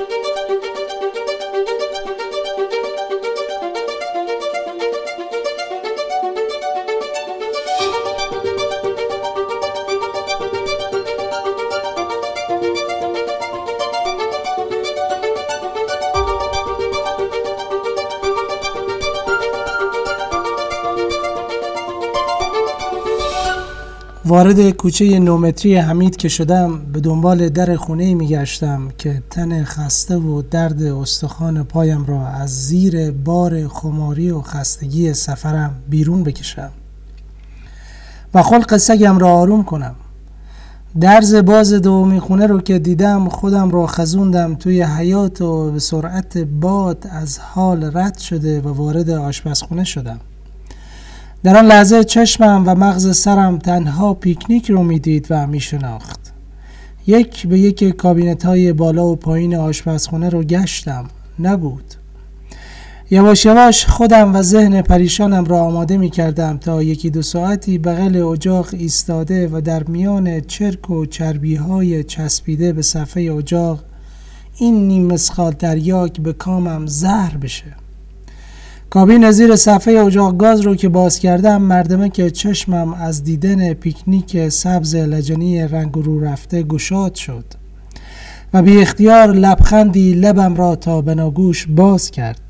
Thank you. وارد کوچه نومتری حمید که شدم به دنبال در خونه می گشتم که تن خسته و درد استخوان پایم را از زیر بار خماری و خستگی سفرم بیرون بکشم و خلق سگم را آروم کنم. درز باز دومی خونه رو که دیدم خودم را خزوندم توی حیات و به سرعت باد از حال رد شده و وارد آشپزخونه شدم. در آن لحظه چشمم و مغز سرم تنها پیکنیک رو می‌دید و میشناخت. یک به یک کابینت های بالا و پایین آشپزخونه رو گشتم. نبود. یواش یواش خودم و ذهن پریشانم را آماده می کردم تا یکی دو ساعتی بغل اجاق ایستاده و در میان چرک و چربی های چسبیده به صفحه اجاق این نیم مسخال تریاک به کامم زهر بشه. کابین زیر صفحه اجاق گاز رو که باز کردم مردمه که چشمم از دیدن پیکنیک سبز لجنی رنگ رو رفته گشاد شد و بی اختیار لبخندی لبم را تا بناگوش باز کرد.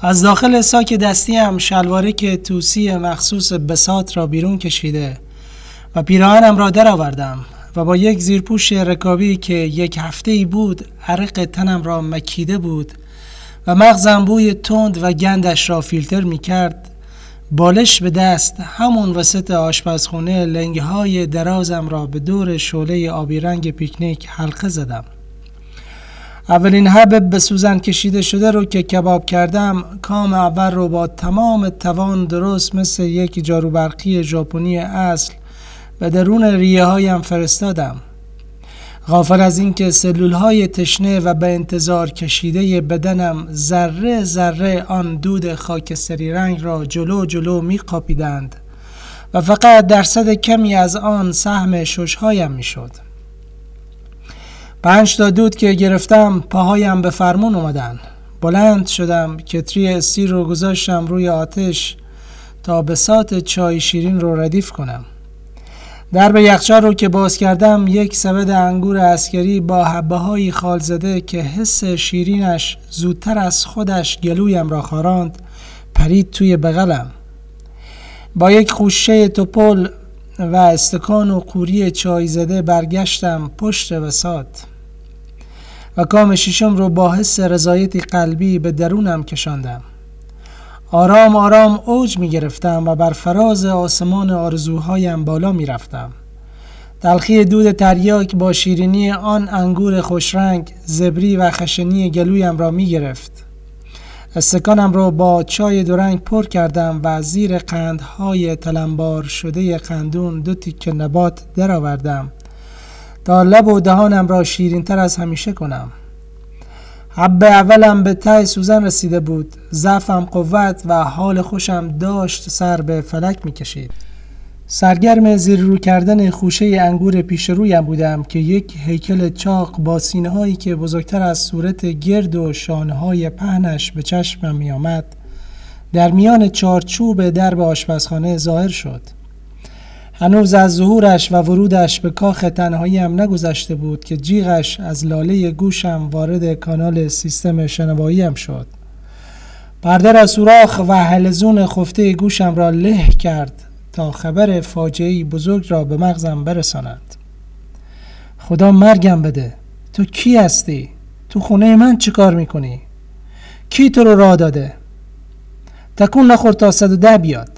از داخل ساک دستی هم شلواره که توسی مخصوص بسات را بیرون کشیده و پیراهنم را درآوردم و با یک زیرپوش رکابی که یک هفته ای بود عرق تنم را مکیده بود و مغزم بوی تند و گندش را فیلتر می کرد بالش به دست همون وسط آشپزخونه لنگه های درازم را به دور شعله آبی رنگ پیکنیک حلقه زدم. اولین حب به سوزن کشیده شده رو که کباب کردم کام اول رو با تمام توان درست مثل یک جاروبرقی ژاپنی اصل به درون ریه هایم فرستادم. غافل از اینکه سلول های تشنه و به انتظار کشیده بدنم ذره ذره آن دود خاکستری رنگ را جلو جلو می قاپیدند و فقط درصد کمی از آن سهم ششهایم می شد پنج تا دود که گرفتم پاهایم به فرمون اومدن. بلند شدم کتری سیر رو گذاشتم روی آتش تا بساط چای شیرین رو ردیف کنم. در به یخچال رو که باز کردم یک سبد انگور عسکری با حبه های خال زده که حس شیرینش زودتر از خودش گلویم را خاراند پرید توی بغلم. با یک خوشه توپل و استکان و قوری چای زده برگشتم پشت بساط و کام شیشم رو با حس رضایتی قلبی به درونم کشاندم. آرام آرام اوج می گرفتم و بر فراز آسمان آرزوهایم بالا می رفتم. تلخی دود تریاک با شیرینی آن انگور خوشرنگ زبری و خشنی گلویم را می گرفت. استکانم را با چای رنگ پر کردم و زیر قندهای تلمبار شده قندون دو تیکه نبات درآوردم تا لب و دهانم را شیرینتر از همیشه کنم. حب اولم به ته سوزن رسیده بود. ضعفم قوت و حال خوشم داشت سر به فلک می‌کشید. سرگرم زیر رو کردن خوشه انگور پیش رویم بودم که یک هیکل چاق با سینه هایی که بزرگتر از صورت گرد و شانه های پهنش به چشمم می آمد در میان چارچوب درب آشپزخانه ظاهر شد. هنوز از ظهورش و ورودش به کاخ تنهایی هم نگذشته بود که جیغش از لاله گوشم وارد کانال سیستم شنواییم شد پرده را سوراخ و حلزون خفته گوشم را له کرد تا خبر فاجعه بزرگ را به مغزم برساند خدا مرگم بده تو کی هستی؟ تو خونه من چی کار می‌کنی؟ کی تو رو راه داده؟ تکون نخور تا ده بیاد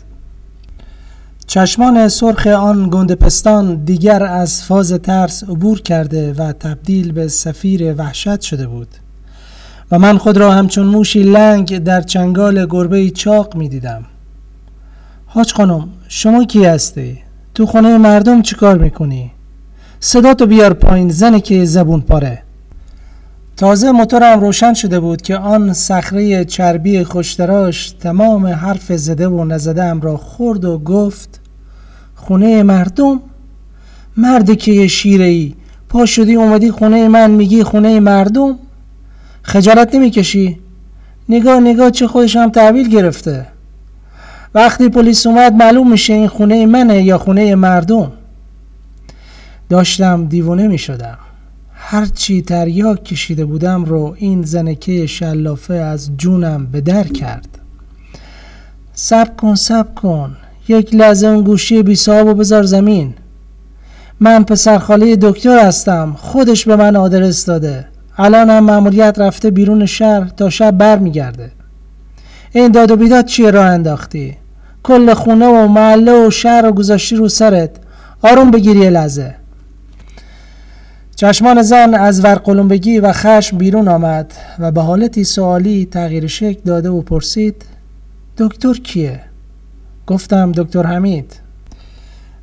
چشمان سرخ آن گنده پستان دیگر از فاز ترس عبور کرده و تبدیل به سفیر وحشت شده بود و من خود را همچون موشی لنگ در چنگال گربه چاق می دیدم حاج خانم شما کی هستی؟ تو خونه مردم چیکار می‌کنی؟ صدا تو بیار پایین زنی که زبون پاره تازه موتورم روشن شده بود که آن صخره چربی خوشتراش تمام حرف زده و نزده را خورد و گفت خونه مردم؟ مردی که یه شیره ای پا شدی اومدی خونه من میگی خونه مردم؟ خجالت نمی‌کشی؟ نگاه نگاه چه خودش هم تحویل گرفته. وقتی پلیس اومد معلوم میشه این خونه منه یا خونه مردم. داشتم دیوونه می‌شدم. هرچی تریاک کشیده بودم رو این زنکه شلافه از جونم به در کرد. سب کن سب کن. یک لحظه اون گوشی بی و بذار زمین. من پسرخاله دکتر هستم. خودش به من آدرس داده. الان هم مأموریت رفته بیرون شهر تا شب بر میگرده این داد و بیداد چیه راه انداختی؟ کل خونه و محله و شهر و گذاشتی رو سرت. آروم بگیری لحظه. چشمان زن از ورقلومبگی و خشم بیرون آمد و به حالتی سوالی تغییر شکل داده و پرسید دکتر کیه؟ گفتم دکتر حمید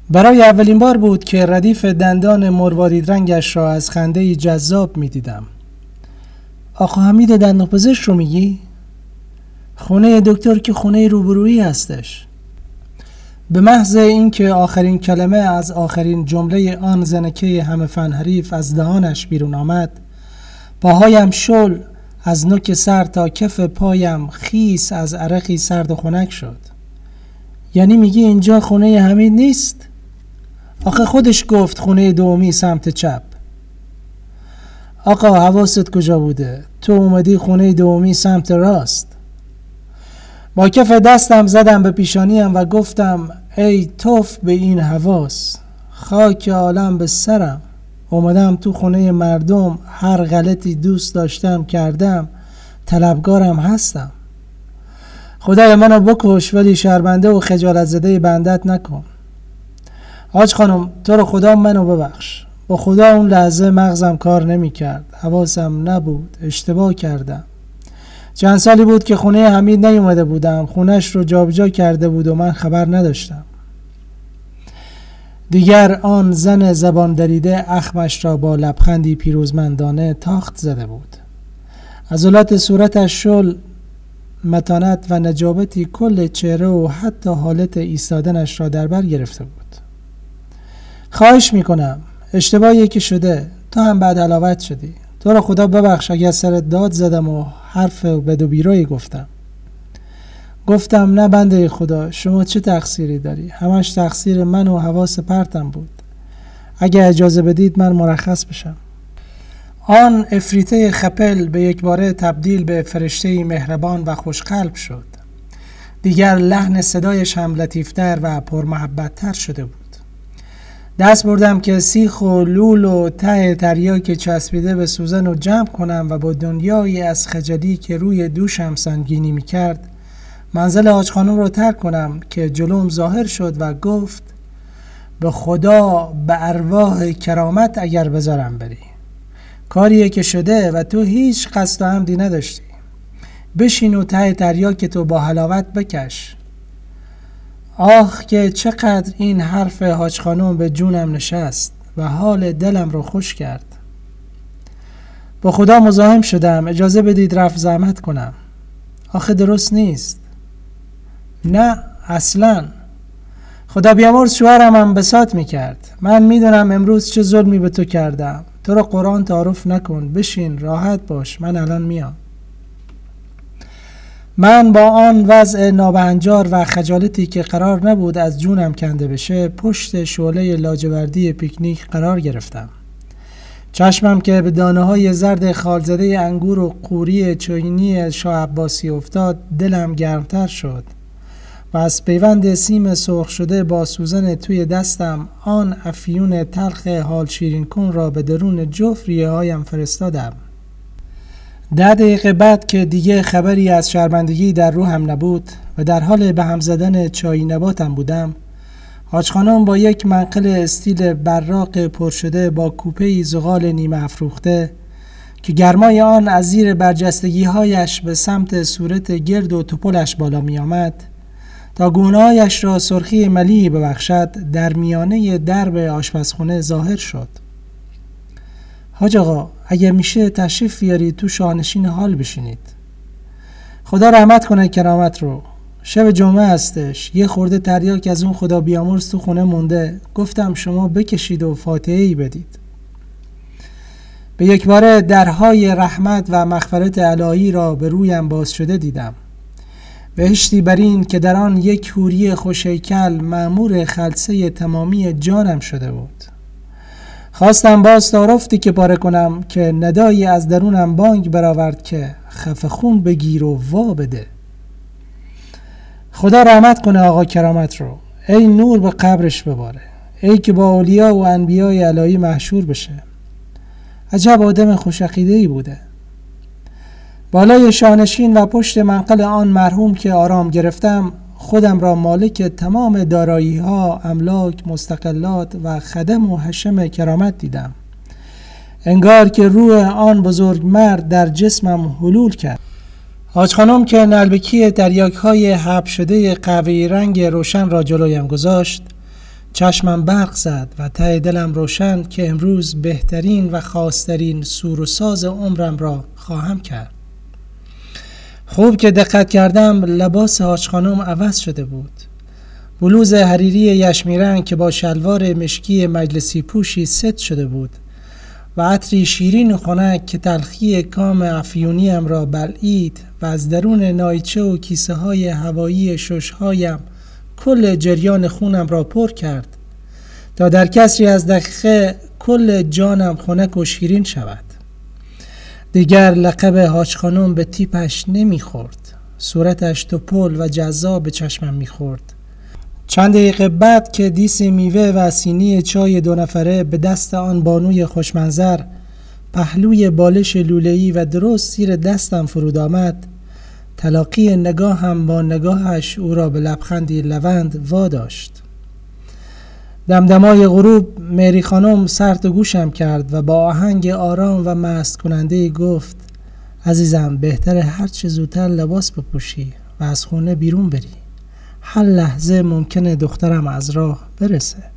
برای اولین بار بود که ردیف دندان مروارید رنگش را از خنده جذاب می دیدم آقا حمید دندانپزشک رو میگی؟ خونه دکتر که خونه روبرویی هستش. به محض اینکه آخرین کلمه از آخرین جمله آن زنکه همه فن حریف از دهانش بیرون آمد پاهایم شل از نوک سر تا کف پایم خیس از عرقی سرد و خنک شد. یعنی میگی اینجا خونه حمید نیست؟ آخه خودش گفت خونه دومی سمت چپ آقا حواست کجا بوده؟ تو اومدی خونه دومی سمت راست با کف دستم زدم به پیشانیم و گفتم ای توف به این حواس خاک عالم به سرم اومدم تو خونه مردم هر غلطی دوست داشتم کردم طلبگارم هستم خدای منو بکش ولی شرمنده و خجالت زده بندت نکن. آج خانم تو رو خدا منو ببخش. با خدا اون لحظه مغزم کار نمی کرد حواسم نبود. اشتباه کردم. چند سالی بود که خونه حمید نیومده بودم. خونش رو جابجا کرده بود و من خبر نداشتم. دیگر آن زن زبان دریده اخمش را با لبخندی پیروزمندانه تاخت زده بود. عضلات صورتش شل متانت و نجابتی کل چهره و حتی حالت ایستادنش را در بر گرفته بود. خواهش می‌کنم اشتباهی که شده تو هم بعد علاوت شدی. تو را خدا ببخش اگر سرت داد زدم و حرف بد و بیرایی گفتم. گفتم نه بنده خدا شما چه تقصیری داری؟ همش تقصیر من و حواس پرتم بود. اگر اجازه بدید من مرخص بشم. آن افریته خپل به یک باره تبدیل به فرشته مهربان و خوشقلب شد. دیگر لحن صدایش هم لطیفتر و پرمحبتتر شده بود. دست بردم که سیخ و لول و ته تریاک چسبیده به سوزن رو جمع کنم و با دنیایی از خجلی که روی دوشم سنگینی می کرد منزل آج خانم رو ترک کنم که جلوم ظاهر شد و گفت به خدا به ارواح کرامت اگر بذارم بری. کاریه که شده و تو هیچ قصد و عمدی نداشتی. بشین و ته تریاک تو با حلاوت بکش. آخ که چقدر این حرف حاج خانم به جونم نشست و حال دلم رو خوش کرد. با خدا مزاحم شدم اجازه بدید رفت زحمت کنم. آخه درست نیست. نه اصلا. خدا بیامرز شوهرم هم بسات می‌کرد. من می‌دونم امروز چه ظلمی به تو کردم. تو رو قرآن تعارف نکن بشین راحت باش من الان میام. من با آن وضع نابهنجار و خجالتی که قرار نبود از جونم کنده بشه پشت شعله لاجوردی پیکنیک قرار گرفتم. چشمم که به دانه های زرد خالزده انگور و قوری چینی شاه عباسی افتاد دلم گرمتر شد. و از پیوند سیم سرخ شده با سوزن توی دستم آن افیون تلخ حال شیرین کن را به درون جفت هایم فرستادم. ده دقیقه بعد که دیگه خبری از شرمندگی در روحم نبود و در حال به هم زدن چای نباتم بودم حاج خانم با یک منقل استیل براق پر شده با کوپه زغال نیمه افروخته که گرمای آن از زیر برجستگی هایش به سمت صورت گرد و توپلش بالا می آمد تا گونهایش را سرخی ملی ببخشد در میانه درب آشپزخونه ظاهر شد. حاج آقا اگر میشه تشریف بیارید تو شانشین حال بشینید. خدا رحمت کنه کرامت رو. شب جمعه هستش. یه خورده تریاک از اون خدا بیامرز تو خونه مونده. گفتم شما بکشید و فاتحه ای بدید. به یک باره درهای رحمت و مغفرت الهی را به رویم باز شده دیدم. بهشتی بر این که در آن یک حوری خوشیکل معمور خلصه تمامی جانم شده بود. خواستم باز تعارفتی که پاره کنم که ندایی از درونم بانگ برآورد که خفه خون بگیر و وا بده. خدا رحمت کنه آقا کرامت رو. ای نور به قبرش بباره. ای که با اولیا و انبیای الهی محشور بشه. عجب آدم خوشقیده ای بوده. بالای شانشین و پشت منقل آن مرحوم که آرام گرفتم خودم را مالک تمام دارایی ها، املاک، مستقلات و خدم و حشم کرامت دیدم. انگار که روح آن بزرگ مرد در جسمم حلول کرد. حاج خانم که نلبکی دریاک های حب شده قوی رنگ روشن را جلویم گذاشت چشمم برق زد و ته دلم روشن که امروز بهترین و خاصترین سور و ساز عمرم را خواهم کرد. خوب که دقت کردم لباس حاج خانم عوض شده بود. بلوز حریری یشمی رنگ که با شلوار مشکی مجلسی پوشی ست شده بود و عطری شیرین خنک که تلخی کام افیونیم را بلعید و از درون نایچه و کیسه های هوایی ششهایم کل جریان خونم را پر کرد تا در کسری از دقیقه کل جانم خنک و شیرین شود. دیگر لقب حاج خانم به تیپش نمی‌خورد. صورتش توپل و جذاب به چشمم می‌خورد. چند دقیقه بعد که دیس میوه و سینی چای دو نفره به دست آن بانوی خوشمنظر پهلوی بالش لوله‌ای و درست زیر دستم فرود آمد تلاقی نگاهم با نگاهش او را به لبخندی لوند واداشت. دمدمای غروب مری خانم سرت گوشم کرد و با آهنگ آرام و مست کننده گفت عزیزم بهتر هر چه زودتر لباس بپوشی و از خونه بیرون بری. هر لحظه ممکنه دخترم از راه برسه.